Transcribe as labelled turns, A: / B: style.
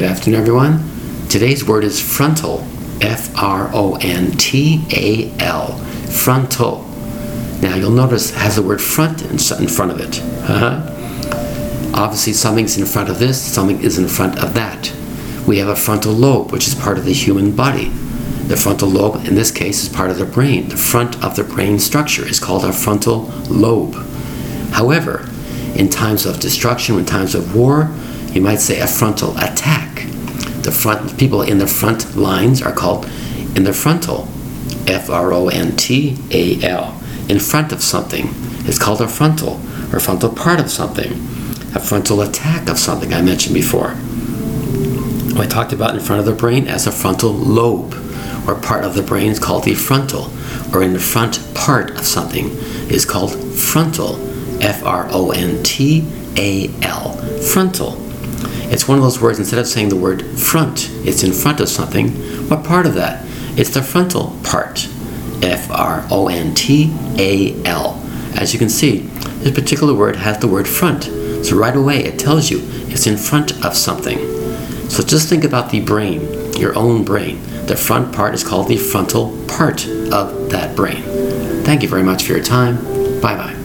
A: Good afternoon, everyone. Today's word is frontal. F R O N T A L. Frontal. Now you'll notice has the word front in front of it. Uh-huh. Obviously, something's in front of this, something is in front of that. We have a frontal lobe, which is part of the human body. The frontal lobe, in this case, is part of the brain. The front of the brain structure is called a frontal lobe. However, in times of destruction, in times of war, you might say a frontal attack. The front people in the front lines are called in the frontal, F R O N T A L. In front of something is called a frontal or frontal part of something. A frontal attack of something I mentioned before. I talked about in front of the brain as a frontal lobe, or part of the brain is called the frontal, or in the front part of something is called frontal, F R O N T A L, frontal. It's one of those words, instead of saying the word front, it's in front of something. What part of that? It's the frontal part. F R O N T A L. As you can see, this particular word has the word front. So right away it tells you it's in front of something. So just think about the brain, your own brain. The front part is called the frontal part of that brain. Thank you very much for your time. Bye bye.